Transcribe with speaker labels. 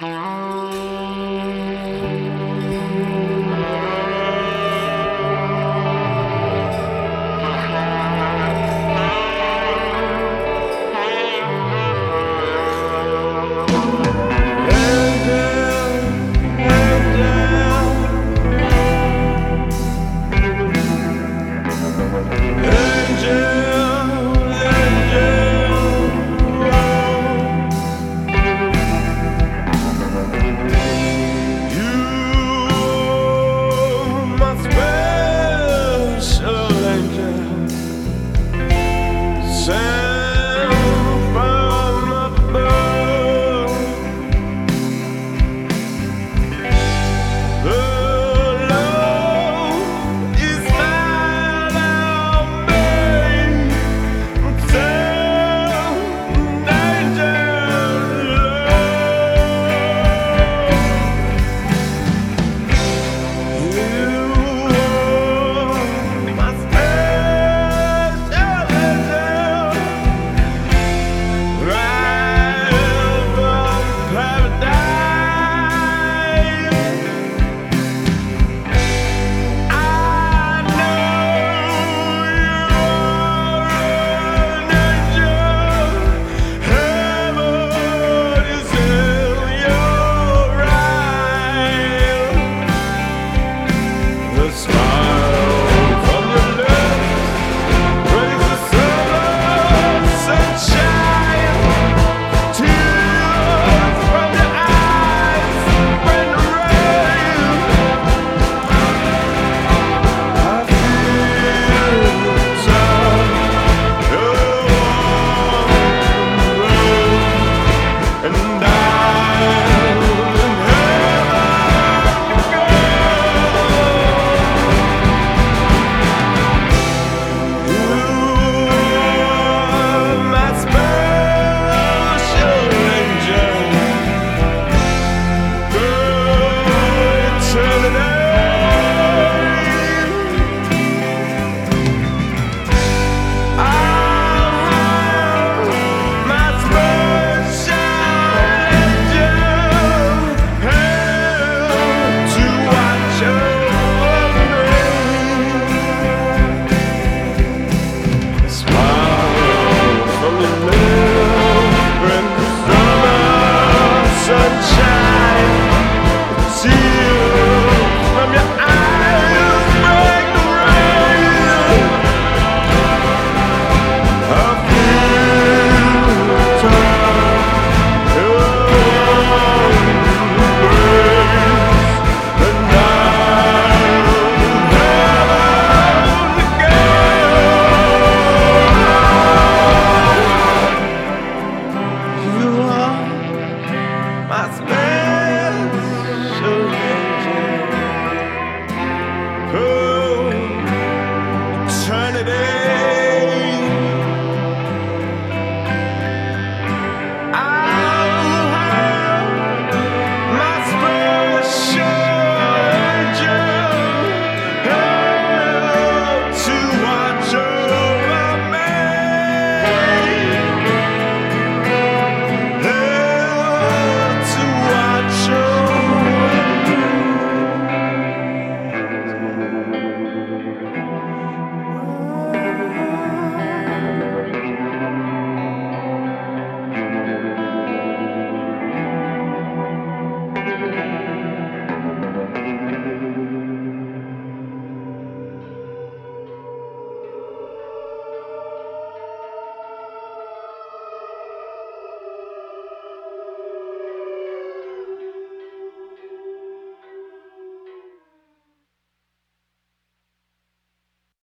Speaker 1: Bye.